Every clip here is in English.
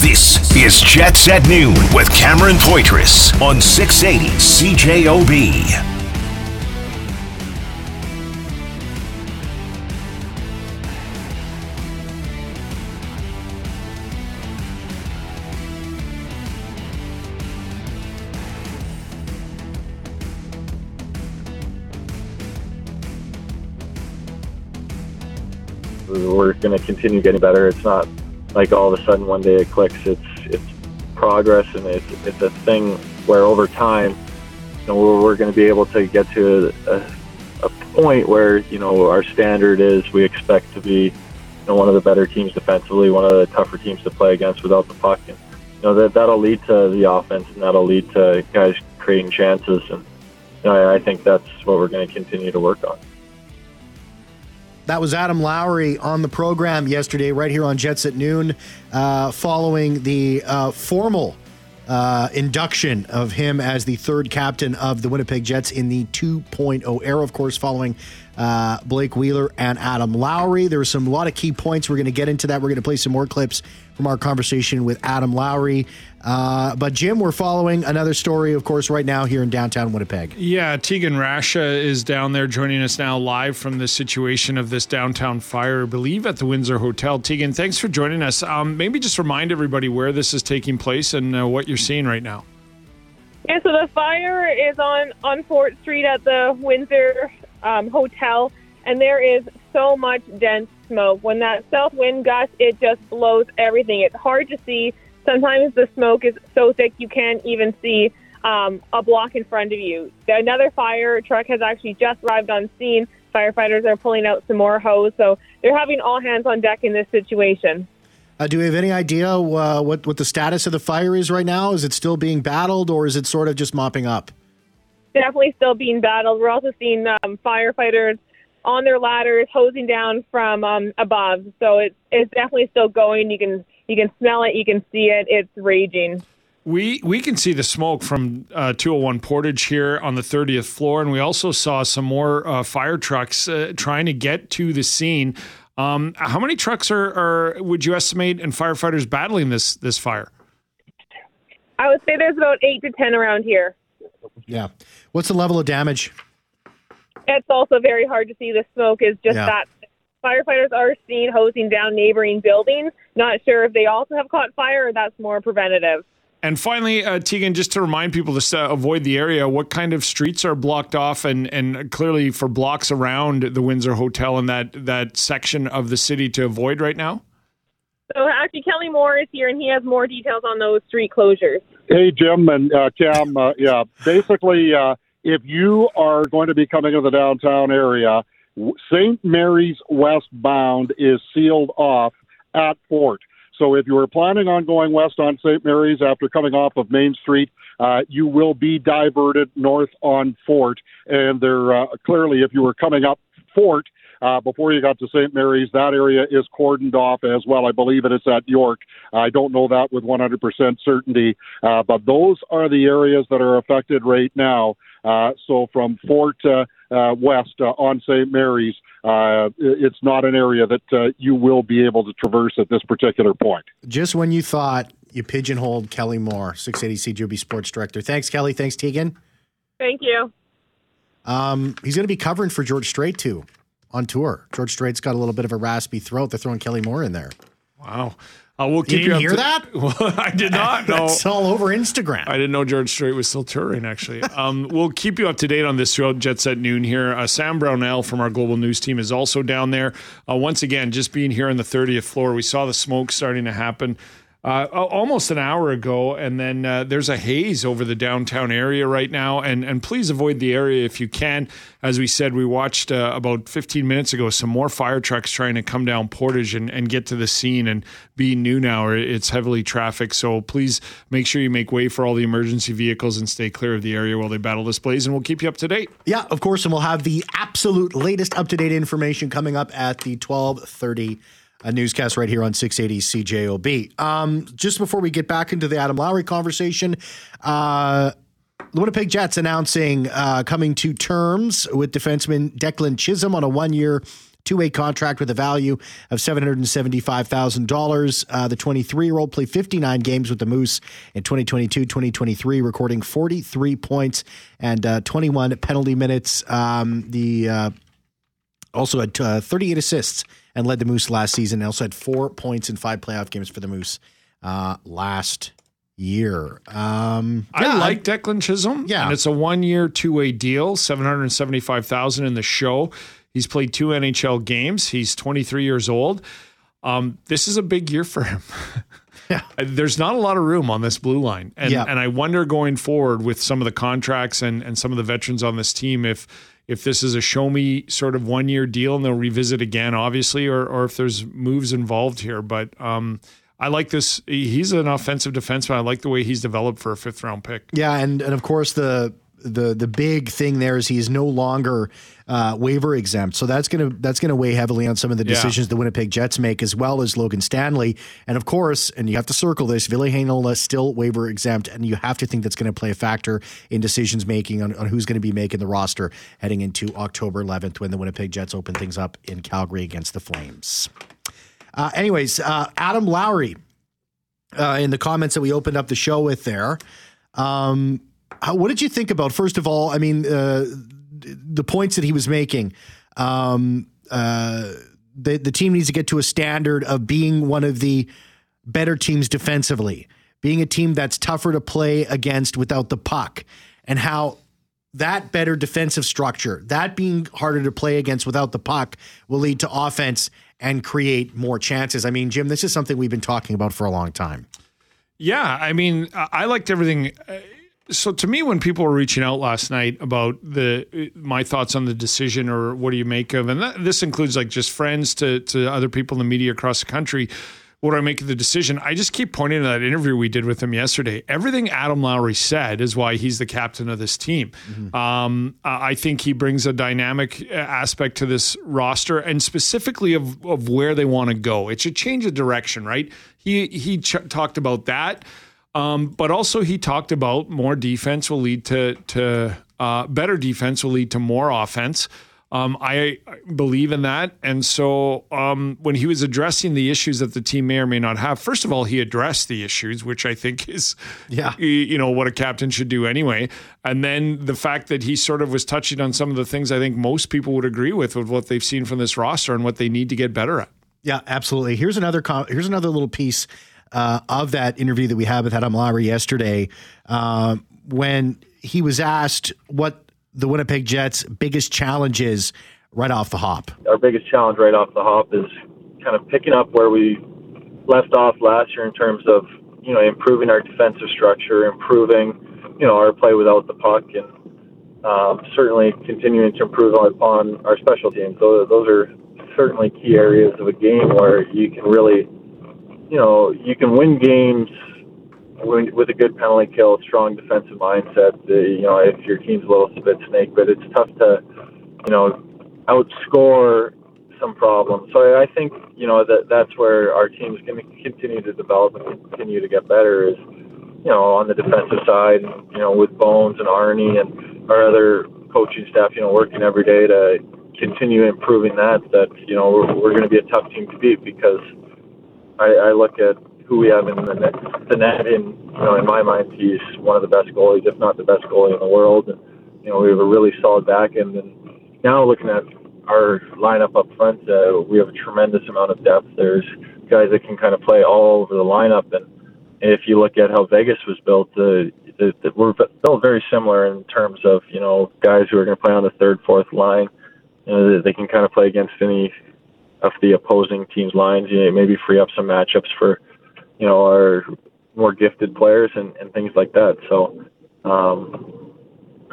This is Jets at Noon with Cameron Poitras on 680 CJOB. we're going to continue getting better. It's not like all of a sudden one day it clicks. It's it's progress, and it's it's a thing where over time, you know, we're, we're going to be able to get to a, a point where you know our standard is we expect to be you know, one of the better teams defensively, one of the tougher teams to play against without the puck, and you know that that'll lead to the offense, and that'll lead to guys creating chances, and you know, I, I think that's what we're going to continue to work on. That was Adam Lowry on the program yesterday, right here on Jets at noon, uh, following the uh, formal uh, induction of him as the third captain of the Winnipeg Jets in the 2.0 era, of course, following uh, Blake Wheeler and Adam Lowry. There were some a lot of key points. We're going to get into that. We're going to play some more clips from our conversation with Adam Lowry. Uh, but Jim, we're following another story, of course, right now here in downtown Winnipeg. Yeah, Tegan Rasha is down there joining us now live from the situation of this downtown fire, I believe at the Windsor Hotel. Tegan, thanks for joining us. Um, maybe just remind everybody where this is taking place and uh, what you're seeing right now. Yeah, so the fire is on on Fort Street at the Windsor um, Hotel, and there is so much dense smoke. When that south wind gusts, it just blows everything. It's hard to see. Sometimes the smoke is so thick you can't even see um, a block in front of you. Another fire truck has actually just arrived on scene. Firefighters are pulling out some more hose, so they're having all hands on deck in this situation. Uh, do we have any idea uh, what what the status of the fire is right now? Is it still being battled, or is it sort of just mopping up? Definitely still being battled. We're also seeing um, firefighters on their ladders hosing down from um, above. So it's it's definitely still going. You can you can smell it. You can see it. It's raging. We we can see the smoke from uh, 201 Portage here on the 30th floor, and we also saw some more uh, fire trucks uh, trying to get to the scene. Um, how many trucks are, are would you estimate and firefighters battling this this fire? I would say there's about eight to ten around here. Yeah. What's the level of damage? It's also very hard to see. The smoke is just Yeah. that. Firefighters are seen hosing down neighboring buildings. Not sure if they also have caught fire or that's more preventative. And finally, uh, Tegan, just to remind people to uh, avoid the area, what kind of streets are blocked off, and and clearly for blocks around the Windsor Hotel and that that section of the city to avoid right now. So actually, Kelly Moore is here, and he has more details on those street closures. Hey, Jim and uh, Cam. Uh, yeah, basically, uh, if you are going to be coming to the downtown area, St. Mary's westbound is sealed off at Fort. So if you were planning on going west on St. Mary's after coming off of Main Street, uh, you will be diverted north on Fort. And there, uh, clearly, if you were coming up Fort, uh, before you got to St. Mary's, that area is cordoned off as well. I believe it is at York. I don't know that with 100% certainty, uh, but those are the areas that are affected right now. Uh, so from Fort uh, uh, West uh, on St. Mary's, uh, it's not an area that uh, you will be able to traverse at this particular point. Just when you thought you pigeonholed Kelly Moore, 680 CJOB Sports Director. Thanks, Kelly. Thanks, Tegan. Thank you. Um, he's going to be covering for George Strait too on tour. George Strait's got a little bit of a raspy throat. They're throwing Kelly Moore in there. Wow. Uh, we'll You keep didn't up hear to- that? Well, I did not. No. That's all over Instagram. I didn't know George Strait was still touring, actually. Um, we'll keep you up to date on this throughout Jets at Noon here. Uh, Sam Brownell from our global news team is also down there. Uh, once again, just being here on the 30th floor, we saw the smoke starting to happen uh, almost an hour ago, and then uh, there's a haze over the downtown area right now. And and please avoid the area if you can. As we said, we watched uh, about 15 minutes ago some more fire trucks trying to come down Portage and, and get to the scene. And being noon hour, it's heavily traffic, so please make sure you make way for all the emergency vehicles and stay clear of the area while they battle this blaze. And we'll keep you up to date. Yeah, of course, and we'll have the absolute latest up to date information coming up at the 12:30 a newscast right here on 680 CJOB. Um, just before we get back into the Adam Lowry conversation, uh, the Winnipeg Jets announcing uh, coming to terms with defenseman Declan Chisholm on a one year two-way contract with a value of $775,000. Uh, the 23-year-old played 59 games with the Moose in 2022-2023, recording 43 points and uh, 21 penalty minutes. Um, the uh, also had uh, 38 assists and led the Moose last season. Also had four points in five playoff games for the Moose uh, last year. Um, I like Declan Chisholm. Yeah. And it's a one year, two way deal, 775000 in the show. He's played two NHL games. He's 23 years old. Um, this is a big year for him. Yeah. There's not a lot of room on this blue line. And, Yeah. and I wonder going forward with some of the contracts and, and some of the veterans on this team if if this is a show me sort of one year deal and they'll revisit again, obviously, or or if there's moves involved here. But um, I like this. He's an offensive defenseman. I like the way he's developed for a fifth round pick. Yeah, and and of course the the the big thing there is he's no longer uh, waiver exempt, so that's gonna that's gonna weigh heavily on some of the Yeah. decisions the Winnipeg Jets make, as well as Logan Stanley, and of course, and you have to circle this, Ville Heinola still waiver exempt, and you have to think that's going to play a factor in decisions making on, on who's going to be making the roster heading into October 11th when the Winnipeg Jets open things up in Calgary against the Flames. Uh, anyways, uh, Adam Lowry, uh, in the comments that we opened up the show with there. Um, how, what did you think about, first of all, I mean, uh, the points that he was making? Um, uh, the, the team needs to get to a standard of being one of the better teams defensively, being a team that's tougher to play against without the puck, and how that better defensive structure, that being harder to play against without the puck, will lead to offense and create more chances. I mean, Jim, this is something we've been talking about for a long time. Yeah, I mean, I I liked everything. So to me, when people were reaching out last night about the my thoughts on the decision or what do you make of, and that, this includes like just friends to to other people in the media across the country. What do I make of the decision? I just keep pointing to that interview we did with him yesterday. Everything Adam Lowry said is why he's the captain of this team. Um, I I think he brings a dynamic uh, aspect to this roster, and specifically of of where they want to go. It's a change of direction, right? He he ch- talked about that. Um, but also, he talked about more defense will lead to to uh, better defense will lead to more offense. Um, I believe in that, and so um, when he was addressing the issues that the team may or may not have, first of all, he addressed the issues, which I think is, Yeah. you know, what a captain should do anyway. And then the fact that he sort of was touching on some of the things I think most people would agree with with what they've seen from this roster and what they need to get better at. Yeah, absolutely. Here's another com- here's another little piece uh, of that interview that we had with Adam Lowry yesterday, uh, when he was asked what the Winnipeg Jets' biggest challenge is right off the hop. our biggest challenge right off the hop is kind of picking up where we left off last year in terms of you know improving our defensive structure, improving you know our play without the puck, and um, certainly continuing to improve upon our special teams. Those are certainly key areas of a game where you can really you know you can win games with a good penalty kill, strong defensive mindset. You know if your team's a little spit snake, but it's tough to you know outscore some problems. So I think you know that that's where our team's going to continue to develop and continue to get better is you know on the defensive side, you know with Bones and Arnie and our other coaching staff, you know working every day to continue improving that. That you know we're, we're going to be a tough team to beat because I, I look at who we have in the net, the net, and you know in my mind he's one of the best goalies, if not the best goalie in the world. And you know we have a really solid back end and now looking at our lineup up front, uh, we have a tremendous amount of depth. There's guys that can kind of play all over the lineup, and, if you look at how Vegas was built, uh, the, the, we're built very similar in terms of you know guys who are going to play on the third, fourth line. You know, they can kind of play against any of the opposing team's lines. You know, maybe free up some matchups for you know our more gifted players and, and things like that. So. Um,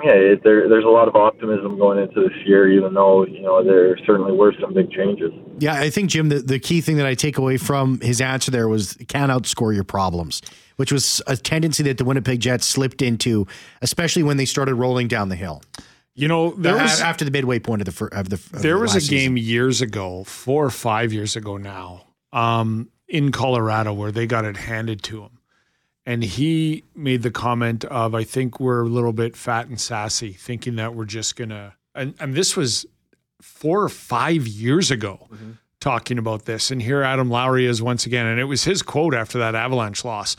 yeah, it, there, there's a lot of optimism going into this year, even though you know there certainly were some big changes. Yeah, I think Jim, the, the key thing that I take away from his answer there was can't outscore your problems, which was a tendency that the Winnipeg Jets slipped into, especially when they started rolling down the hill. You know, there was after the midway point of the fir- of the of there the was a game season. years ago, four or five years ago now, um, in Colorado where they got it handed to him. And he made the comment of, I think we're a little bit fat and sassy, thinking that we're just going to. And, and this was four or five years ago Mm-hmm. talking about this. And here Adam Lowry is once again, and it was his quote after that Avalanche loss,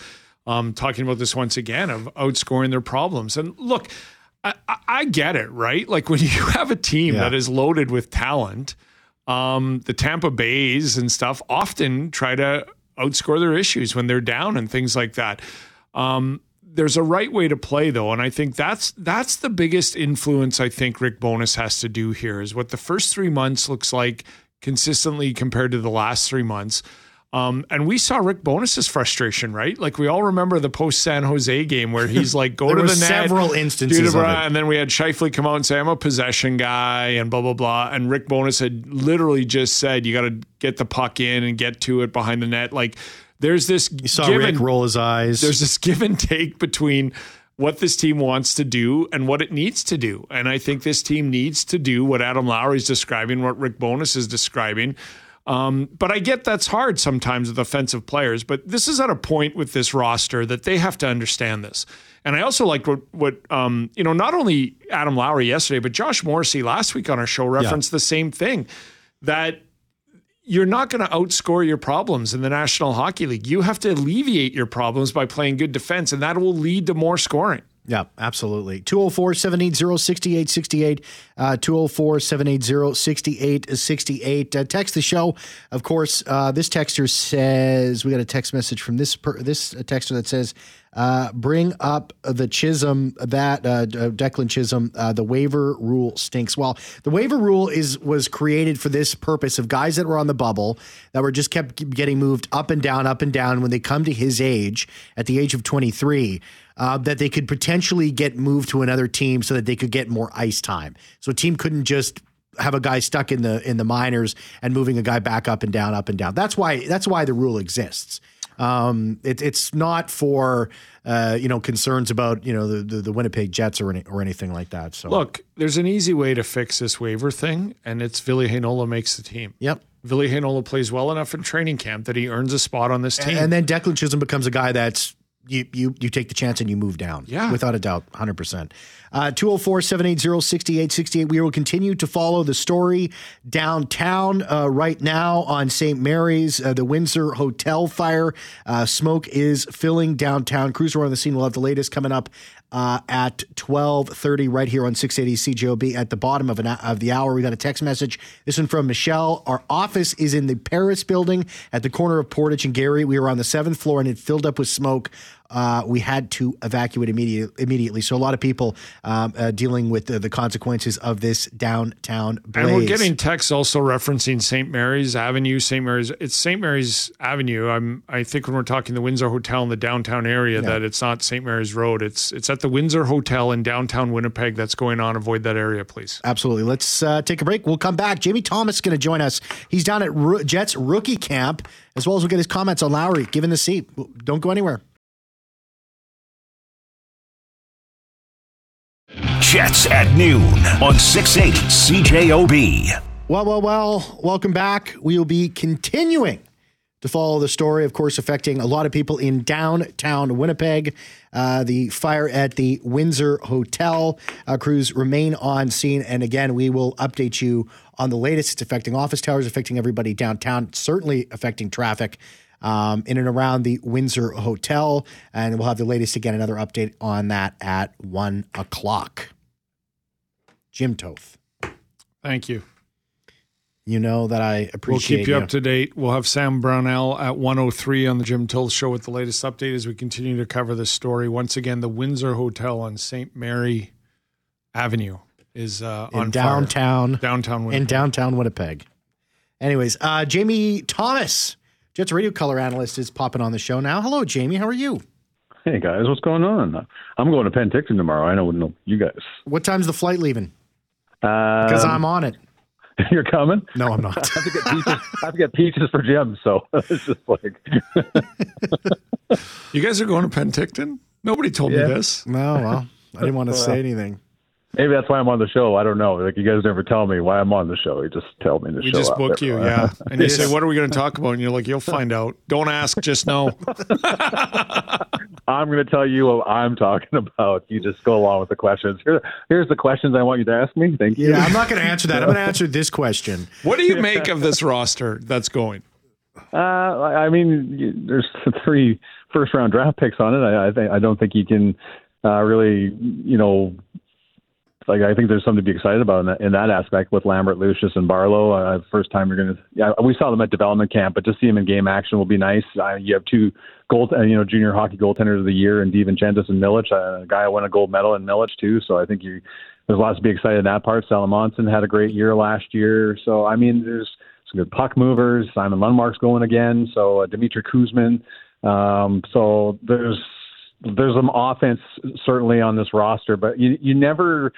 um, talking about this once again of outscoring their problems. And look, I, I- get it, right? Like when you have a team Yeah. that is loaded with talent, um, the Tampa Bays and stuff often try to outscore their issues when they're down and things like that. Um, there's a right way to play though, and I think that's that's the biggest influence I think Rick Bowness has to do here is what the first three months looks like consistently compared to the last three months. Um, and we saw Rick Bowness's frustration, right? Like we all remember the post San Jose game where he's like, "Go to the net." several instances Due of it. And then we had Scheifele come out and say, I'm a possession guy and blah, blah, blah. And Rick Bowness had literally just said, you got to get the puck in and get to it behind the net. Like there's this You saw give Rick and- roll his eyes. there's this give and take between what this team wants to do and what it needs to do. And I think this team needs to do what Adam Lowry's describing, what Rick Bowness is describing. Um, but I get that's hard sometimes with offensive players. But this is at a point with this roster that they have to understand this. And I also liked what what um, you know, not only Adam Lowry yesterday, but Josh Morrissey last week on our show referenced the same thing that you're not going to outscore your problems in the National Hockey League. You have to alleviate your problems by playing good defense, and that will lead to more scoring. Yeah, absolutely. 204 780 6868. uh, 204 780 6868. Uh, Text the show. Of course, uh, this texter says we got a text message from this per, this texter that says, uh, bring up the Chisholm, that uh, uh, Declan Chisholm, the waiver rule stinks. Well, the waiver rule is was created for this purpose of guys that were on the bubble that were just kept getting moved up and down, up and down when they come to his age at the age of 23 uh, that they could potentially get moved to another team so that they could get more ice time. So a team couldn't just have a guy stuck in the in the minors and moving a guy back up and down, up and down. That's why that's why the rule exists. Um, it, it's not for uh, you know concerns about you know the, the, the Winnipeg Jets or any, or anything like that. So Look, there's an easy way to fix this waiver thing, and it's Ville Heinola makes the team. yep. Ville Heinola plays well enough in training camp that he earns a spot on this team. And then Declan Chisholm becomes a guy that's you you you take the chance and you move down. Yeah. Without a doubt, 100%. Uh 204-780-6868. We will continue to follow the story downtown uh, right now on St. Mary's, uh, the Windsor Hotel fire. Uh, smoke is filling downtown. Cruiser on the scene. We'll have the latest coming up uh, at 12.30 right here on 680 CJOB at the bottom of, an, of the hour. We got a text message. This one from Michelle. Our office is in the Paris building at the corner of Portage and Garry. We were on the seventh floor and it filled up with smoke. Uh, we had to evacuate immediate, immediately. So a lot of people um, uh, dealing with the, the consequences of this downtown blaze. And we're getting texts also referencing St. Mary's Avenue, St. Mary's. It's St. Mary's Avenue. I'm. I think when we're talking the Windsor Hotel in the downtown area, that it's not St. Mary's Road. It's it's at the Windsor Hotel in downtown Winnipeg. That's going on. Avoid that area, please. Absolutely. Let's uh, take a break. We'll come back. Jamie Thomas is going to join us. He's down at Ro- Jets rookie camp, as well as we'll get his comments on Lowry, given the seat. Don't go anywhere. Jets at noon on 680 CJOB. Well, well, well, welcome back. We will be continuing to follow the story, of course, affecting a lot of people in downtown Winnipeg. Uh, the fire at the Windsor Hotel. Uh, crews remain on scene. And again, we will update you on the latest. It's affecting office towers, affecting everybody downtown, certainly affecting traffic. Um, in and around the Windsor Hotel. And we'll have the latest again, another update on that at one o'clock. Jim Toth. Thank you. You know that I appreciate. We'll keep you up to date. We'll have Sam Brownell at 103 on the Jim Till Show with the latest update as we continue to cover this story. Once again, the Windsor Hotel on St. Mary Avenue is uh, in on fire. downtown downtown in Winnipeg. downtown Winnipeg. Anyways, uh, Jamie Thomas, Jets radio color analyst, is popping on the show now. Hello, Jamie. How are you? Hey guys, what's going on? I'm going to Penticton tomorrow. I know, know you guys. What time's the flight leaving? Um, Because I'm on it. you're coming. No, I'm not. I have to get peaches. I have to get peaches for Jim. So it's just like You guys are going to Penticton? Nobody told Yeah. me this. no, well, I didn't want to say anything. Maybe that's why I'm on the show. I don't know. Like you guys never tell me why I'm on the show. You just tell me to We show We just up. book you, yeah. And you say, "What are we going to talk about?" And you're like, "You'll find out. Don't ask, just know." I'm going to tell you what I'm talking about. You just go along with the questions. Here, here's the questions I want you to ask me. Thank you. Yeah, I'm not going to answer that. I'm going to answer this question. What do you make of this roster that's going? Uh, I I mean, there's three first round draft picks on it. I, I think I don't think you can uh, really, you know, like I think there's something to be excited about in that, in that aspect with Lambert, Lucius, and Barlow. Uh, first time you're going to, yeah, we saw them at development camp, but to see them in game action will be nice. Uh, you have two gold, uh, you know, junior hockey goaltenders of the year, and DiVincentiis and Milic. Uh, a guy who won a gold medal in Milic too. So I think you there's lots to be excited in that part. Salomonsson had a great year last year. So I mean, there's some good puck movers. Simon Lundmark's going again. So uh, Dimitri Kuzmin. Um, so there's there's some offense certainly on this roster, but you you never.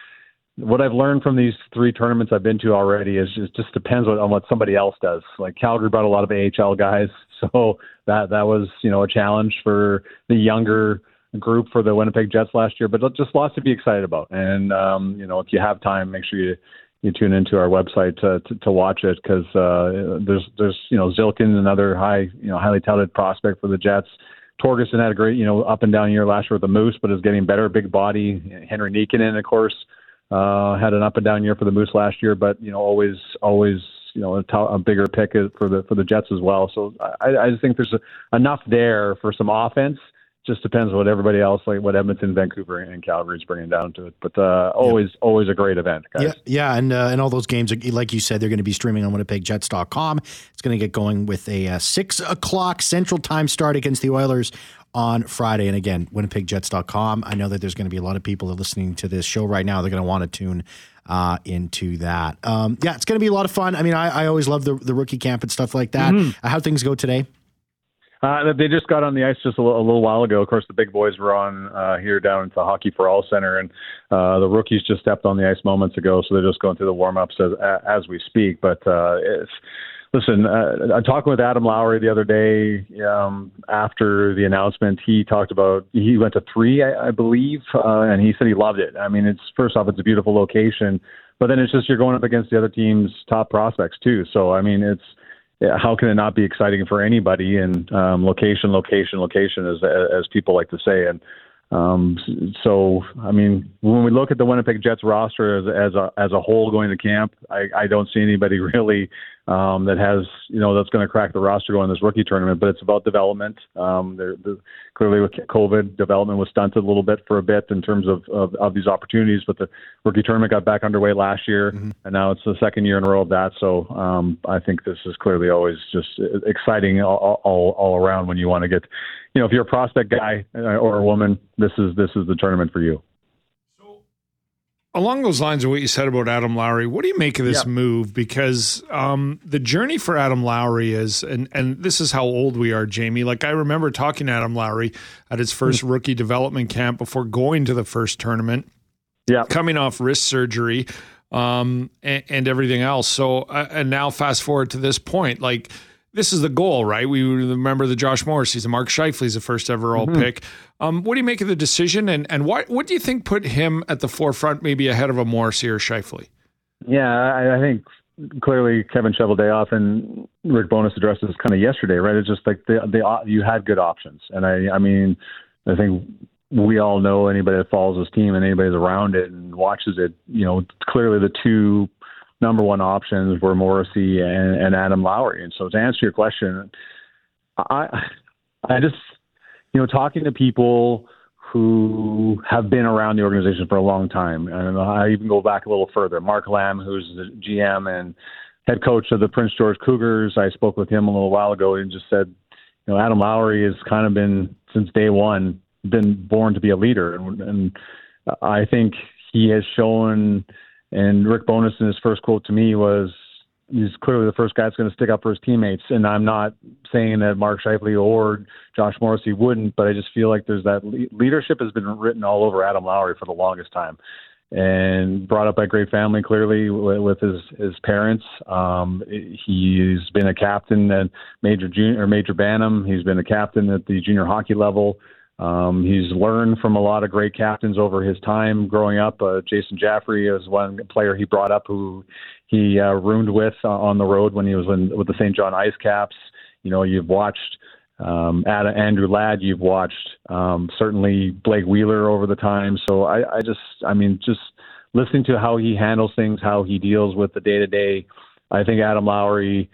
What I've learned from these three tournaments I've been to already is it just depends on, on what somebody else does. Like Calgary brought a lot of AHL guys, so that that was you know a challenge for the younger group for the Winnipeg Jets last year. But just lots to be excited about, and um, you know if you have time, make sure you you tune into our website to to, to watch it because uh, there's there's you know Zhilkin, another high you know highly touted prospect for the Jets. Torgersson had a great you know up and down year last year with the Moose, but is getting better, big body. Henri Nikkanen, of course, uh, had an up and down year for the Moose last year, but you know always always you know a, t- a bigger pick for the for the Jets as well. So I, I just think there's a, enough there for some offense. Just depends what everybody else like what Edmonton, Vancouver, and Calgary is bringing down to it. But uh, always always a great event, guys. Yeah, yeah, and uh, and all those games, like you said, they're going to be streaming on WinnipegJets.com. It's going to get going with a uh, six o'clock Central Time start against the Oilers on Friday. And again, WinnipegJets.com. I know that there's going to be a lot of people that are listening to this show right now. They're going to want to tune uh, into that. Um, yeah, it's going to be a lot of fun. I mean, I, I always love the the rookie camp and stuff like that. Mhm. Uh, How things go today? Uh, they just got on the ice just a little, a little while ago. Of course, the big boys were on uh, here down at the Hockey for All Center, and uh, the rookies just stepped on the ice moments ago, so they're just going through the warm ups as, as we speak. But uh, it's, listen, uh, I'm talking with Adam Lowry the other day um, after the announcement. He talked about he went to three, I, I believe, uh, and he said he loved it. I mean, it's first off, it's a beautiful location, but then it's just you're going up against the other team's top prospects too. So I mean, it's how can it not be exciting for anybody? And um, location, location, location, as as people like to say. And um, so, I mean, when we look at the Winnipeg Jets roster as as a as a whole going to camp, I, I don't see anybody really um, that has you know that's going to crack the roster going this rookie tournament. But it's about development. Um, they're, they're, clearly, with COVID, development was stunted a little bit for a bit in terms of of, of these opportunities. But the rookie tournament got back underway last year, and now it's the second year in a row of that. So um, I think this is clearly always just exciting all, all all around when you want to get, you know, if you're a prospect guy uh, or a woman, this is this is the tournament for you. Along those lines of what you said about Adam Lowry, what do you make of this move? Because um, the journey for Adam Lowry is, and and this is how old we are, Jamie. Like I remember talking to Adam Lowry at his first rookie development camp before going to the first tournament. Yeah. coming off wrist surgery, um, and, and everything else. So, uh, and now fast forward to this point, like this is the goal, right? We remember the Josh Morrissey's, the Mark Scheifele's the first ever all pick. Um, what do you make of the decision, and and what what do you think put him at the forefront, maybe ahead of a Morrissey or Scheifele? Yeah, I, I think clearly Kevin Cheveldayoff and Rick Bowness addressed this kind of yesterday, right? It's just like the the you had good options, and I I mean I think we all know anybody that follows this team and anybody that's around it and watches it, you know, clearly the two number one options were Morrissey and, and Adam Lowry. And so to answer your question, I I just you know talking to people who have been around the organization for a long time, and I even go back a little further. Mark Lamb, who's the GM and head coach of the Prince George Cougars, I spoke with him a little while ago and just said, you know, Adam Lowry has kind of been since day one been born to be a leader, and, and I think he has shown. And Rick Bowness in his first quote to me was, "He's clearly the first guy that's going to stick up for his teammates." And I'm not saying that Mark Scheifele or Josh Morrissey wouldn't, but I just feel like there's that le- leadership has been written all over Adam Lowry for the longest time, and brought up by great family clearly with, with his his parents. Um, he's been a captain at major junior or major Bantam. He's been a captain at the junior hockey level. Um, he's learned from a lot of great captains over his time growing up. Uh, Jason Jaffray is one player he brought up who he uh, roomed with uh, on the road when he was in, with the St. John Ice Caps. You know, you've watched um, Adam, Andrew Ladd, you've watched um, certainly Blake Wheeler over the time. So I, I just, I mean, just listening to how he handles things, how he deals with the day to day. I think Adam Lowry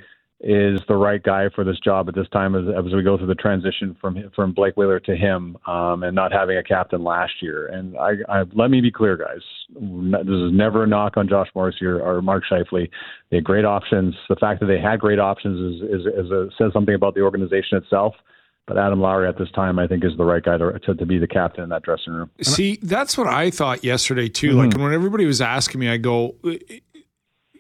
is the right guy for this job at this time as, as we go through the transition from from Blake Wheeler to him, um, and not having a captain last year. And I, I let me be clear, guys. This is never a knock on Josh Morrissey or, or Mark Scheifele. They had great options. The fact that they had great options is, is, is a, says something about the organization itself. But Adam Lowry at this time, I think, is the right guy to, to, to be the captain in that dressing room. See, that's what I thought yesterday too. Mm-hmm. Like when everybody was asking me, I go,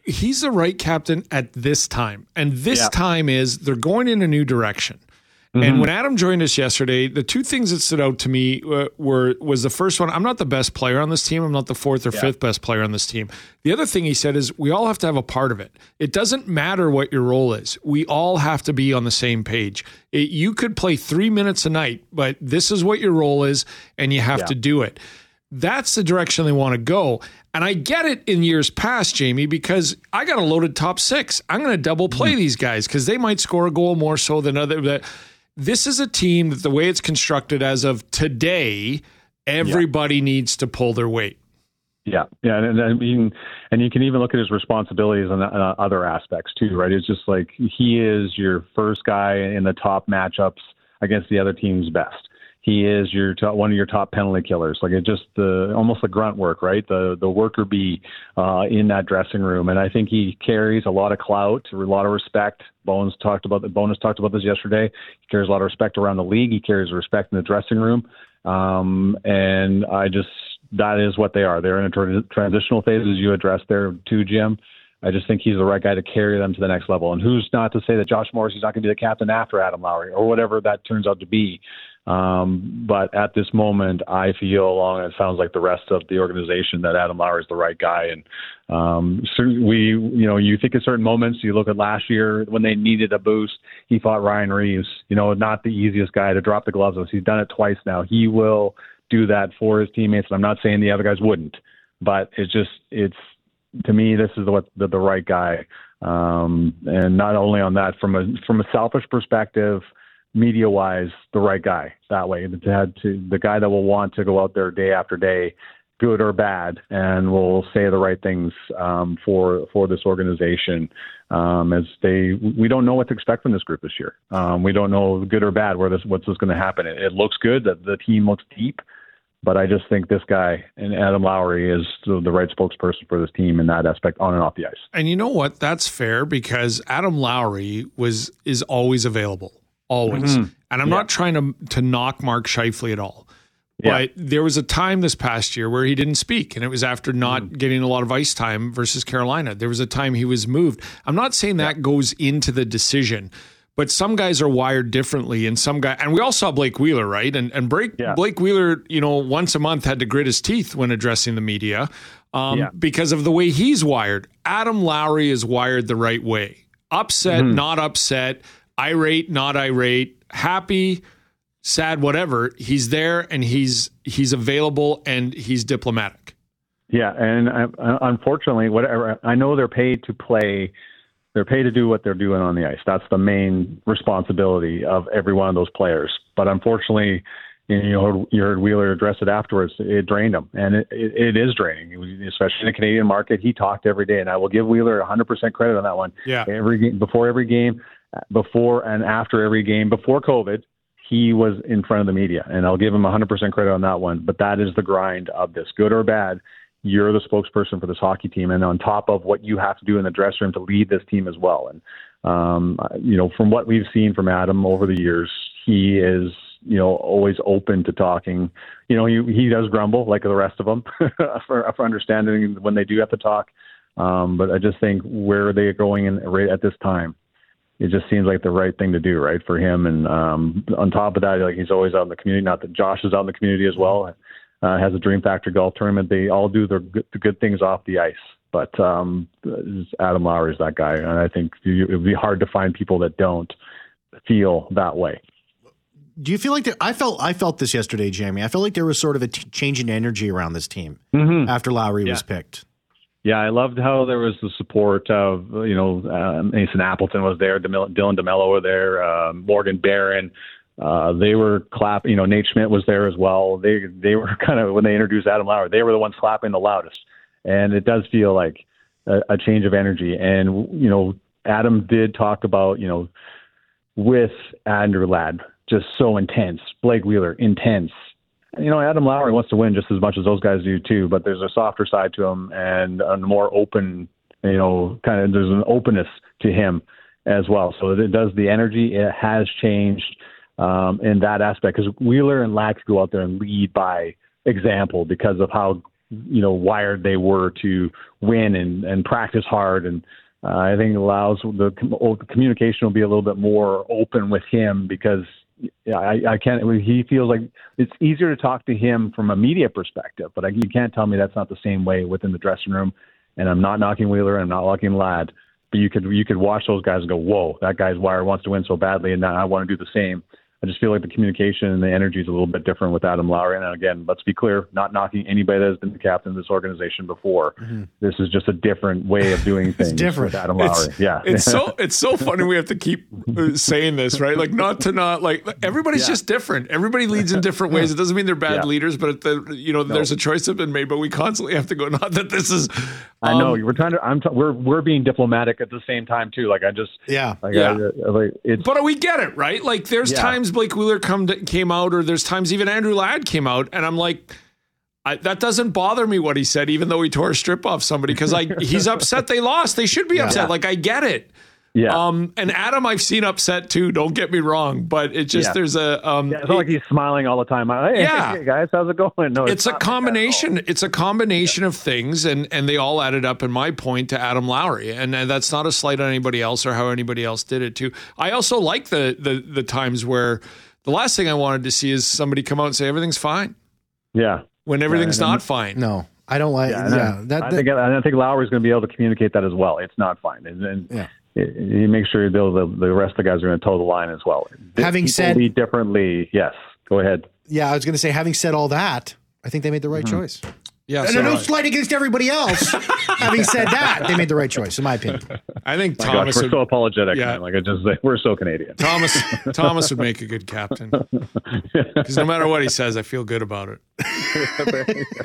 he's the right captain at this time. And this yeah. time is they're going in a new direction. Mm-hmm. And when Adam joined us yesterday, the two things that stood out to me uh, were was the first one, I'm not the best player on this team. I'm not the fourth or yeah. fifth best player on this team. The other thing he said is we all have to have a part of it. It doesn't matter what your role is. We all have to be on the same page. It, you could play 3 minutes a night, but this is what your role is and you have yeah. to do it. That's the direction they want to go. And I get it in years past, Jamie, because I got a loaded top six. I'm going to double play mm. these guys because they might score a goal more so than other. But this is a team that the way it's constructed as of today, everybody yeah. needs to pull their weight. Yeah, yeah, and, and I mean, and you can even look at his responsibilities and uh, other aspects too, right? It's just like he is your first guy in the top matchups against the other team's best he is your top, one of your top penalty killers. Like it just the almost the grunt work, right? The the worker bee uh, in that dressing room, and I think he carries a lot of clout, a lot of respect. Bones talked about the Bones talked about this yesterday. He carries a lot of respect around the league. He carries respect in the dressing room, um, and I just that is what they are. They're in a tra- transitional phase, as you addressed there too, Jim. I just think he's the right guy to carry them to the next level. And who's not to say that Josh Morris is not going to be the captain after Adam Lowry or whatever that turns out to be. Um, but at this moment, I feel along it sounds like the rest of the organization that Adam Lowry is the right guy. And um, so we, you know, you think at certain moments. You look at last year when they needed a boost. He fought Ryan Reaves, You know, not the easiest guy to drop the gloves with. He's done it twice now. He will do that for his teammates. And I'm not saying the other guys wouldn't, but it's just it's to me this is what the, the right guy. Um, and not only on that, from a from a selfish perspective media wise the right guy that way. To to the guy that will want to go out there day after day, good or bad, and will say the right things um, for for this organization. Um, as they, we don't know what to expect from this group this year. Um, we don't know good or bad where this what's going to happen. It, it looks good that the team looks deep. But I just think this guy and Adam Lowry is the, the, right spokesperson for this team in that aspect, on and off the ice. And you know what? That's fair because Adam Lowry was is always available always. Mm-hmm. And I'm yeah. not trying to to knock Mark Scheifele at all. Yeah. But there was a time this past year where he didn't speak, and it was after not mm. getting a lot of ice time versus Carolina. There was a time he was moved. I'm not saying that yeah. goes into the decision, but some guys are wired differently, and some guy, and we all saw Blake Wheeler, right? And and Blake, yeah. Blake Wheeler, you know, once a month had to grit his teeth when addressing the media um, yeah. because of the way he's wired. Adam Lowry is wired the right way. Upset, mm-hmm. not upset irate, not irate, happy, sad, whatever. He's there and he's he's available and he's diplomatic. Yeah, and unfortunately, whatever I know, they're paid to play. They're paid to do what they're doing on the ice. That's the main responsibility of every one of those players. But unfortunately, you heard, you heard Wheeler address it afterwards. It drained him, and it, it, it is draining, especially in the Canadian market. He talked every day, and I will give Wheeler 100% credit on that one. Yeah. Every game, before every game, before and after every game before COVID, he was in front of the media, and I'll give him 100% credit on that one. But that is the grind of this, good or bad. You're the spokesperson for this hockey team, and on top of what you have to do in the dressing room to lead this team as well. And um, you know, from what we've seen from Adam over the years, he is you know always open to talking. You know, he he does grumble like the rest of them for, for understanding when they do have to talk. Um, but I just think where are they're going in right at this time it just seems like the right thing to do, right, for him. And um, on top of that, like he's always out in the community. Not that Josh is out in the community as well. Uh, has a Dream Factor golf tournament. They all do their good, the good things off the ice. But um, Adam Lowry is that guy, and I think it would be hard to find people that don't feel that way. do you feel like there, I felt I felt this yesterday, Jamie? I felt like there was sort of a t- change in energy around this team Mhm. after Lowry Yeah. was picked. Yeah, I loved how there was the support of you know uh, Mason Appleton was there, DeMil- Dylan DeMelo were there, uh, Morgan Barron. Uh, they were clapping. You know, Nate Schmidt was there as well. They they were kind of when they introduced Adam Lowry, they were the ones clapping the loudest. And it does feel like a, a change of energy. And you know, Adam did talk about you know with Andrew Ladd just so intense, Blake Wheeler intense, you know, Adam Lowry wants to win just as much as those guys do too, but there's a softer side to him and a more open, you know, kind of there's an openness to him as well. So it does the energy. It has changed um, in that aspect because Wheeler and Ladd go out there and lead by example because of how you know wired they were to win and and practice hard and. Uh, I think it allows the, the communication will be a little bit more open with him because yeah, I, I can't. He feels like it's easier to talk to him from a media perspective, but I, you can't tell me that's not the same way within the dressing room. And I'm not knocking Wheeler, and I'm not knocking Ladd, but you could you could watch those guys and go, "Whoa, that guy's wire wants to win so badly, and I want to do the same." I just feel like the communication and the energy is a little bit different with Adam Lowry. And again, let's be clear, not knocking anybody that has been the captain of this organization before. This is just a different way of doing things different. with Adam Lowry. It's, yeah, it's so it's so funny. We have to keep uh, saying this, right? Like not to not like everybody's Yeah. just different. Everybody leads in different ways. It doesn't mean they're bad Yeah. leaders, but the, you know there's a choice that's been made. But we constantly have to go. Not that this is. I know um, we're trying to. I'm. T- we're we're being diplomatic at the same time too. Like I just. Yeah. Like, Yeah. I, like. But we get it, right? Like there's Yeah. times Blake Wheeler come came out, or there's times even Andrew Ladd came out, and I'm like, I, that doesn't bother me what he said, even though he tore a strip off somebody because I he's upset they lost. They should be upset. Like I get it. Yeah. Um, and Adam, I've seen upset too. Don't get me wrong, but it just Yeah. there's a um, yeah, it's not like he's smiling all the time. Hey, Yeah. hey, guys, how's it going? No, it's a not like that at all. combination. It's a combination of things, and and they all added up in my point to Adam Lowry, and, and that's not a slight on anybody else or how anybody else did it too. I also like the the the times where the last thing I wanted to see is somebody come out and say everything's fine Yeah. when everything's and- not fine. No, I don't like. Yeah, Yeah, and that, I that- think I think Lowry's going to be able to communicate that as well. It's not fine, and, and Yeah. He make sure the, the the rest of the guys are going to toe the line as well. Having People said- lead differently, yes. Go ahead. yeah, I was going to say, having said all that, I think they made the right Mm-hmm. choice. Yeah, And so no I, slight against everybody else. having said that, they made the right choice, in my opinion. I think My Thomas gosh, we're would, so apologetic. yeah. man. Like I just say we're so Canadian. Thomas Thomas would make a good captain because no matter what he says, I feel good about it.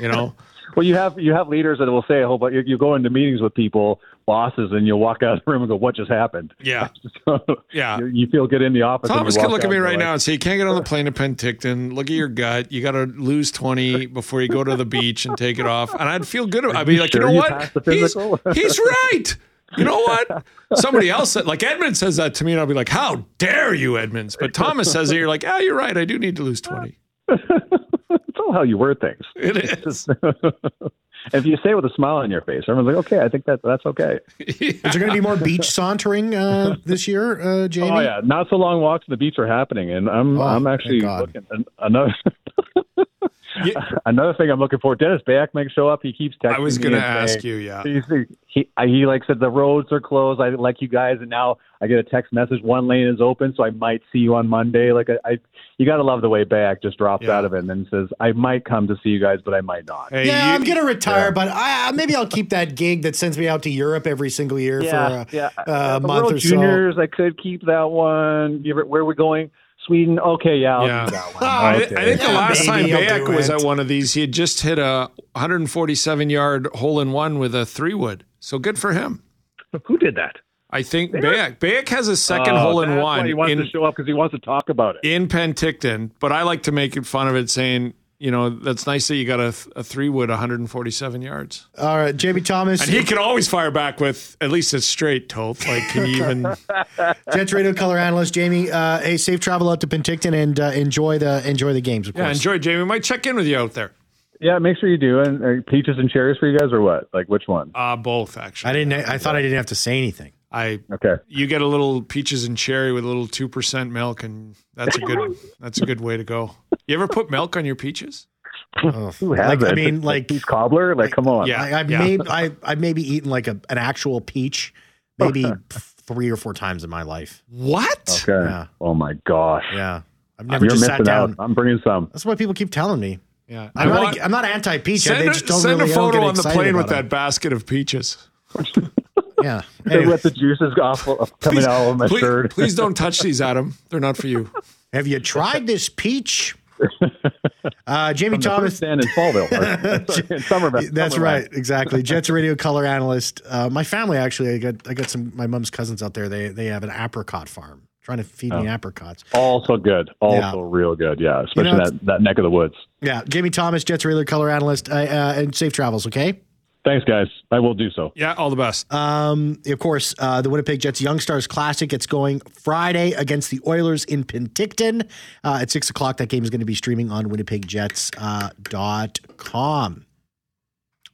You know, Well, you have you have leaders that will say a whole bunch. You, you go into meetings with people, bosses, and you'll walk out of the room and go, "What just happened?" yeah. So Yeah. you, you feel good in the office. Thomas can look at me right you're now and say, You can't get on the plane to Penticton. Look at your gut. You got to lose 20 before you go to the beach and take it off. And I'd feel good. I'd be like, sure You know what? He's, he's right. You know what? Somebody else said, like Edmund says that to me, and I'll be like, How dare you, Edmonds? But Thomas says it, you're like, Ah, you're right. I do need to lose 20. It's all how you word things. It is. if you say it with a smile on your face, everyone's like, "Okay, I think that that's okay." Is there going to be more beach sauntering uh, this year, uh, Jamie? Oh yeah, not so long walks on the beach are happening, and I'm Oh, I'm actually looking another. Yeah. Another thing I'm looking for, Dennis Beyak might show up. He keeps texting I was going to ask saying- you, yeah. He's, he he like said the roads are closed. I like you guys, and now I get a text message. One lane is open, so I might see you on Monday. Like I, I you got to love the way Beyak just drops Yeah. out of it and then says, "I might come to see you guys, but I might not." Hey, yeah, you- I'm going to retire, but I, maybe I'll keep that gig that sends me out to Europe every single year for a, yeah. a uh, month World or so. Juniors, I could keep that one. You ever- Where are we going? Sweden. Okay, yeah, I'll Yeah. do that one. Oh, I, Okay. I think the Yeah, last time maybe I'll Beyak do was at one of these, he had just hit a 147 yard hole in one with a three wood. So good for him. Who did that? I think Beyak. Beyak has a second Oh, hole in one. He wants in, to show up because he wants to talk about it. in Penticton, but I like to make fun of it, saying, you know, that's nice that you got a, a three wood 147 yards. All right, Jamie Thomas, And he can always fire back with at least a straight toth. Like, can you even? Jets radio color analyst. Jamie, uh, hey, safe travel out to Penticton and uh, enjoy the enjoy the games. Of Yeah, enjoy, Jamie. We Might check in with you out there. Yeah, make sure you do. And uh, peaches and cherries for you guys, or what? Like which one? Uh, both actually. I didn't. I thought I didn't have to say anything. I Okay. you get a little peaches and cherry with a little two percent milk, and that's a good that's a good way to go. You ever put milk on your peaches? Oh. Who has Like, it? I mean, like- peach cobbler. Like, come on. Yeah. I, I've maybe I, I've maybe eaten like a, an actual peach, maybe three or four times in my life. What? Okay. Yeah. Oh my gosh. Yeah, I've never You're just sat down. out. I'm bringing some. That's what people keep telling me. Yeah. I'm I not, want- I'm not anti-peach. send they a, just don't send really a I don't photo on the plane with about that basket of peaches. them. Yeah. They Anyway, let the juices off coming Please, out of my please, shirt. please don't touch these, Adam. They're not for you. have you tried this peach? Uh, Jamie From Thomas. first stand in Fallville. Sorry, in Somerville. That's Somerville. right, exactly. Jets radio color analyst. Uh, my family actually, I got I got some my mom's cousins out there. They they have an apricot farm. Trying to feed me apricots. Also good. Also Yeah. real good. Yeah, especially You know, that, that neck of the woods. Yeah, Jamie Thomas, Jets radio color analyst, uh, uh, and safe travels. Okay. Thanks, guys. I will do so. Yeah, all the best. Um, of course, uh, the Winnipeg Jets Young Stars Classic It's going Friday against the Oilers in Penticton uh, at six o'clock. That game is going to be streaming on WinnipegJets.com. Uh, dot com.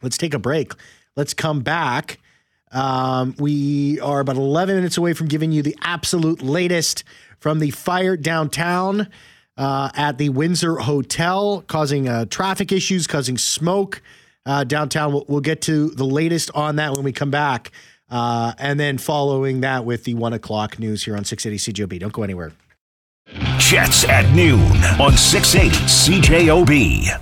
Let's take a break. Let's come back. Um, we are about 11 minutes away from giving you the absolute latest from the fire downtown uh, at the Windsor Hotel, causing uh, traffic issues, causing smoke uh, downtown. We'll, we'll get to the latest on that when we come back. Uh, and then following that with the one o'clock news here on 680 CJOB. Don't go anywhere. Jets at noon on 680 CJOB.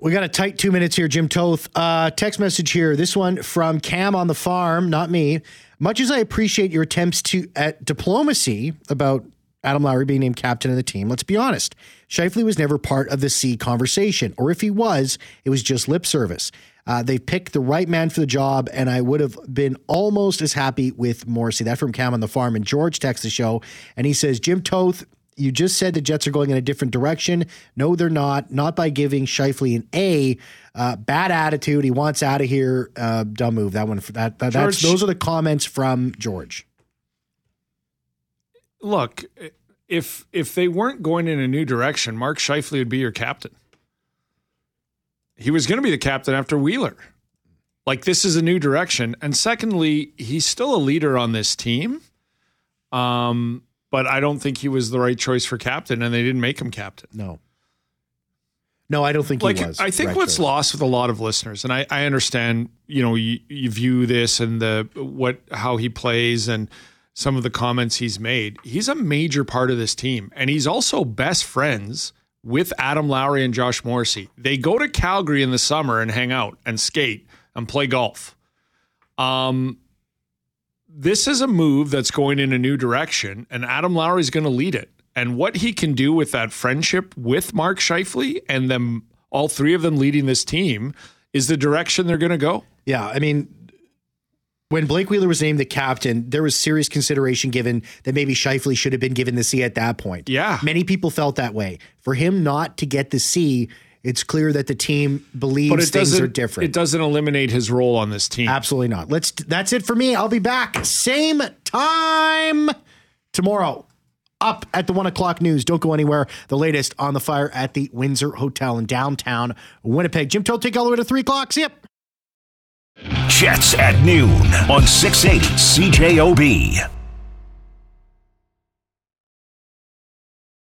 We got a tight two minutes here, Jim Toth. Uh, text message here. This one from Cam on the farm, not me. Much as I appreciate your attempts to at diplomacy about Adam Lowry being named captain of the team, let's be honest. Scheifele was never part of the C conversation, or if he was, it was just lip service. Uh, they picked the right man for the job, and I would have been almost as happy with Morrissey. That from Cam on the farm. And George texts the show, and he says, Jim Toth, you just said the Jets are going in a different direction. No, they're not. Not by giving Scheifele an A. Uh, bad attitude. He wants out of here. Uh, dumb move. That one. That, that that's those are the comments from George. Look, if if they weren't going in a new direction, Mark Scheifele would be your captain. He was going to be the captain after Wheeler. Like this is a new direction, and secondly, he's still a leader on this team. Um, but I don't think he was the right choice for captain, and they didn't make him captain. No. No, I don't think like he was. I think Right what's choice. lost with a lot of listeners, and I, I understand, you know, you, you view this and the what how he plays and some of the comments he's made. He's a major part of this team, and he's also best friends with Adam Lowry and Josh Morrissey. They go to Calgary in the summer and hang out and skate and play golf. Um, this is a move that's going in a new direction, and Adam Lowry is going to lead it. And what he can do with that friendship with Mark Scheifele and them, all three of them leading this team, is the direction they're going to go. Yeah, I mean, when Blake Wheeler was named the captain, there was serious consideration given that maybe Scheifele should have been given the C at that point. Yeah. Many people felt that way. For him not to get the C, it's clear that the team believes things are different. It doesn't eliminate his role on this team. Absolutely not. Let's. That's it for me. I'll be back same time tomorrow. Up at the one o'clock news. Don't go anywhere. The latest on the fire at the Windsor Hotel in downtown Winnipeg. Jim Toth, take all the way to three o'clock. See ya. Jets at noon on 680 CJOB.